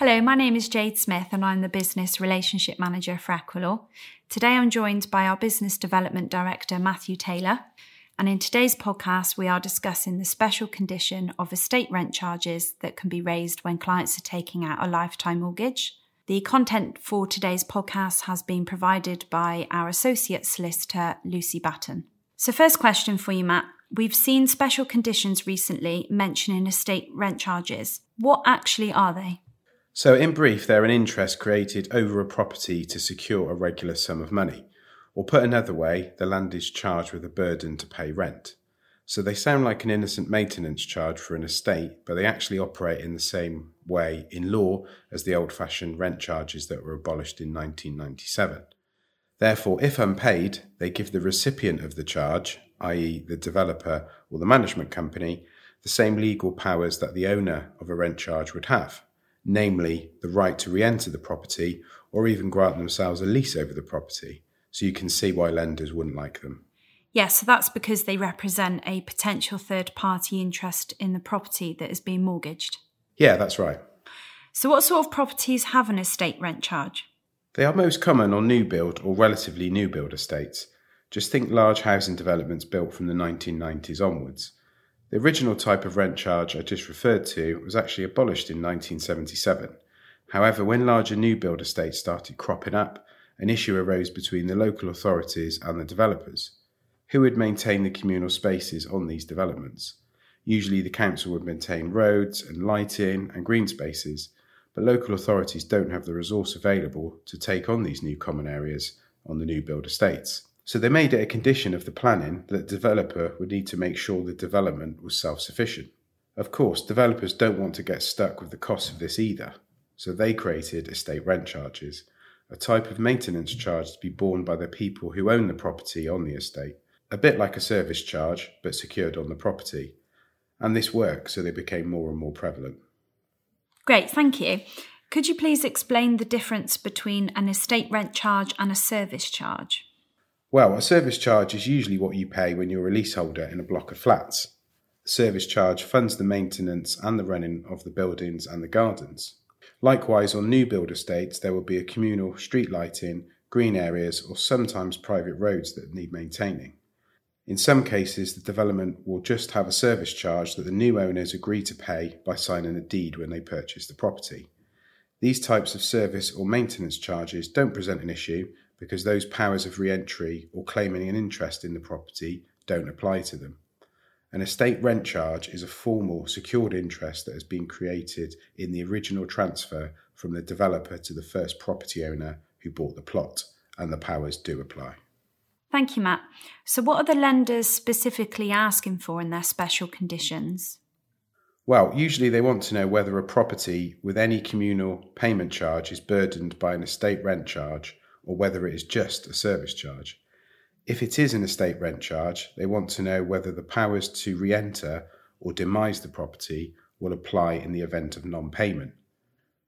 Hello, my name is Jade Smith and I'm the Business Relationship Manager for Equilaw. Today I'm joined by our Business Development Director, Matthew Taylor. And in today's podcast, we are discussing the special condition of estate rent charges that can be raised when clients are taking out a lifetime mortgage. The content for today's podcast has been provided by our associate solicitor, Lucy Batten. So, first question for you, Matt. We've seen special conditions recently mentioning estate rent charges. What actually are they? So, in brief, they're an interest created over a property to secure a regular sum of money. Or put another way, the land is charged with a burden to pay rent. So they sound like an innocent maintenance charge for an estate, but they actually operate in the same way in law as the old fashioned rent charges that were abolished in 1997. Therefore, if unpaid, they give the recipient of the charge, i.e., the developer or the management company, the same legal powers that the owner of a rent charge would have namely the right to re enter the property or even grant themselves a lease over the property. So you can see why lenders wouldn't like them. Yes, so that's because they represent a potential third party interest in the property that is being mortgaged. Yeah, that's right. So, what sort of properties have an estate rent charge? They are most common on new build or relatively new build estates. Just think large housing developments built from the 1990s onwards. The original type of rent charge I just referred to was actually abolished in 1977. However, when larger new build estates started cropping up, an issue arose between the local authorities and the developers. Who would maintain the communal spaces on these developments? Usually, the council would maintain roads and lighting and green spaces, but local authorities don't have the resource available to take on these new common areas on the new build estates. So they made it a condition of the planning that the developer would need to make sure the development was self sufficient. Of course, developers don't want to get stuck with the cost of this either, so they created estate rent charges, a type of maintenance charge to be borne by the people who own the property on the estate, a bit like a service charge but secured on the property. And this worked, so they became more and more prevalent. Great, thank you. Could you please explain the difference between an estate rent charge and a service charge? Well, a service charge is usually what you pay when you're a leaseholder in a block of flats. The service charge funds the maintenance and the running of the buildings and the gardens. Likewise, on new build estates, there will be a communal street lighting, green areas, or sometimes private roads that need maintaining. In some cases, the development will just have a service charge that the new owners agree to pay by signing a deed when they purchase the property. These types of service or maintenance charges don't present an issue because those powers of re entry or claiming an interest in the property don't apply to them. An estate rent charge is a formal secured interest that has been created in the original transfer from the developer to the first property owner who bought the plot, and the powers do apply. Thank you, Matt. So, what are the lenders specifically asking for in their special conditions? Well, usually they want to know whether a property with any communal payment charge is burdened by an estate rent charge or whether it is just a service charge. If it is an estate rent charge, they want to know whether the powers to re enter or demise the property will apply in the event of non payment.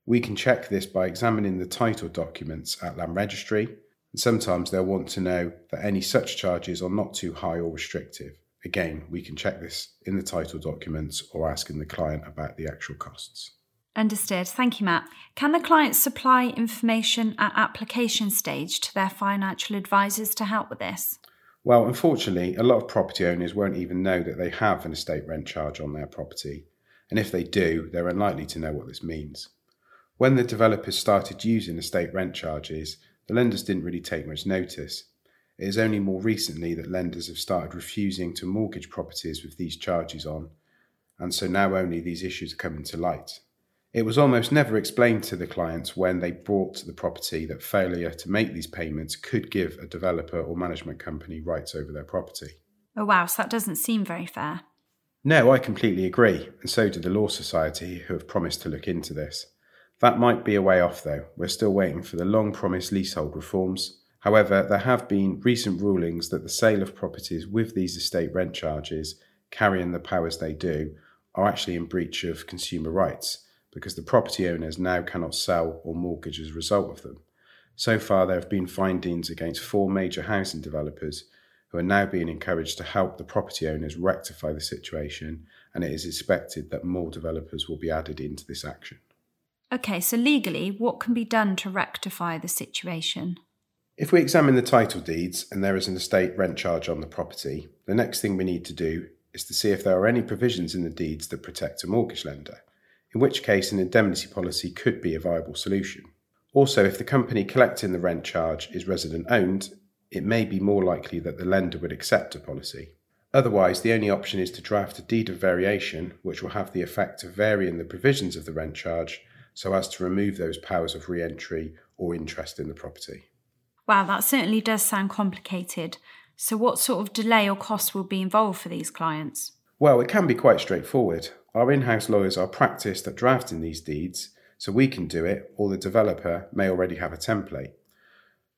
We can check this by examining the title documents at Land Registry, and sometimes they'll want to know that any such charges are not too high or restrictive. Again, we can check this in the title documents or asking the client about the actual costs. Understood. Thank you, Matt. Can the client supply information at application stage to their financial advisors to help with this? Well, unfortunately, a lot of property owners won't even know that they have an estate rent charge on their property. And if they do, they're unlikely to know what this means. When the developers started using estate rent charges, the lenders didn't really take much notice. It is only more recently that lenders have started refusing to mortgage properties with these charges on, and so now only these issues are coming to light. It was almost never explained to the clients when they bought the property that failure to make these payments could give a developer or management company rights over their property. Oh, wow, so that doesn't seem very fair. No, I completely agree, and so do the Law Society, who have promised to look into this. That might be a way off, though. We're still waiting for the long promised leasehold reforms. However, there have been recent rulings that the sale of properties with these estate rent charges, carrying the powers they do, are actually in breach of consumer rights because the property owners now cannot sell or mortgage as a result of them. So far, there have been findings against four major housing developers who are now being encouraged to help the property owners rectify the situation, and it is expected that more developers will be added into this action. Okay, so legally, what can be done to rectify the situation? If we examine the title deeds and there is an estate rent charge on the property, the next thing we need to do is to see if there are any provisions in the deeds that protect a mortgage lender, in which case an indemnity policy could be a viable solution. Also, if the company collecting the rent charge is resident owned, it may be more likely that the lender would accept a policy. Otherwise, the only option is to draft a deed of variation, which will have the effect of varying the provisions of the rent charge so as to remove those powers of re entry or interest in the property. Wow, that certainly does sound complicated. So, what sort of delay or cost will be involved for these clients? Well, it can be quite straightforward. Our in house lawyers are practiced at drafting these deeds, so we can do it, or the developer may already have a template.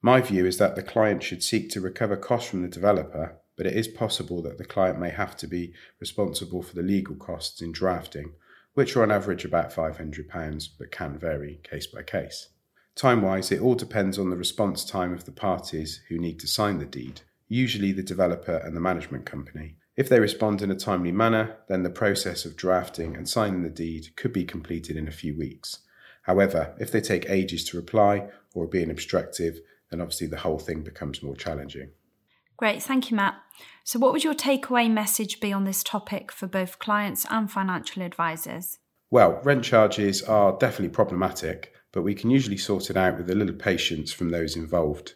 My view is that the client should seek to recover costs from the developer, but it is possible that the client may have to be responsible for the legal costs in drafting, which are on average about £500 but can vary case by case. Time wise, it all depends on the response time of the parties who need to sign the deed, usually the developer and the management company. If they respond in a timely manner, then the process of drafting and signing the deed could be completed in a few weeks. However, if they take ages to reply or are being obstructive, then obviously the whole thing becomes more challenging. Great, thank you, Matt. So, what would your takeaway message be on this topic for both clients and financial advisors? Well, rent charges are definitely problematic, but we can usually sort it out with a little patience from those involved.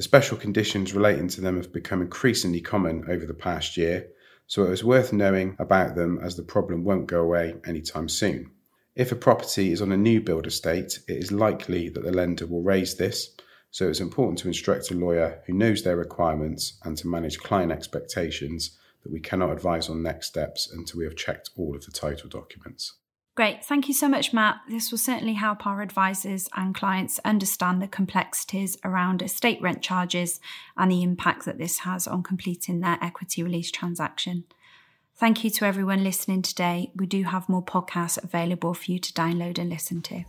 The special conditions relating to them have become increasingly common over the past year, so it is worth knowing about them as the problem won't go away anytime soon. If a property is on a new build estate, it is likely that the lender will raise this, so it's important to instruct a lawyer who knows their requirements and to manage client expectations that we cannot advise on next steps until we have checked all of the title documents. Great. Thank you so much, Matt. This will certainly help our advisors and clients understand the complexities around estate rent charges and the impact that this has on completing their equity release transaction. Thank you to everyone listening today. We do have more podcasts available for you to download and listen to.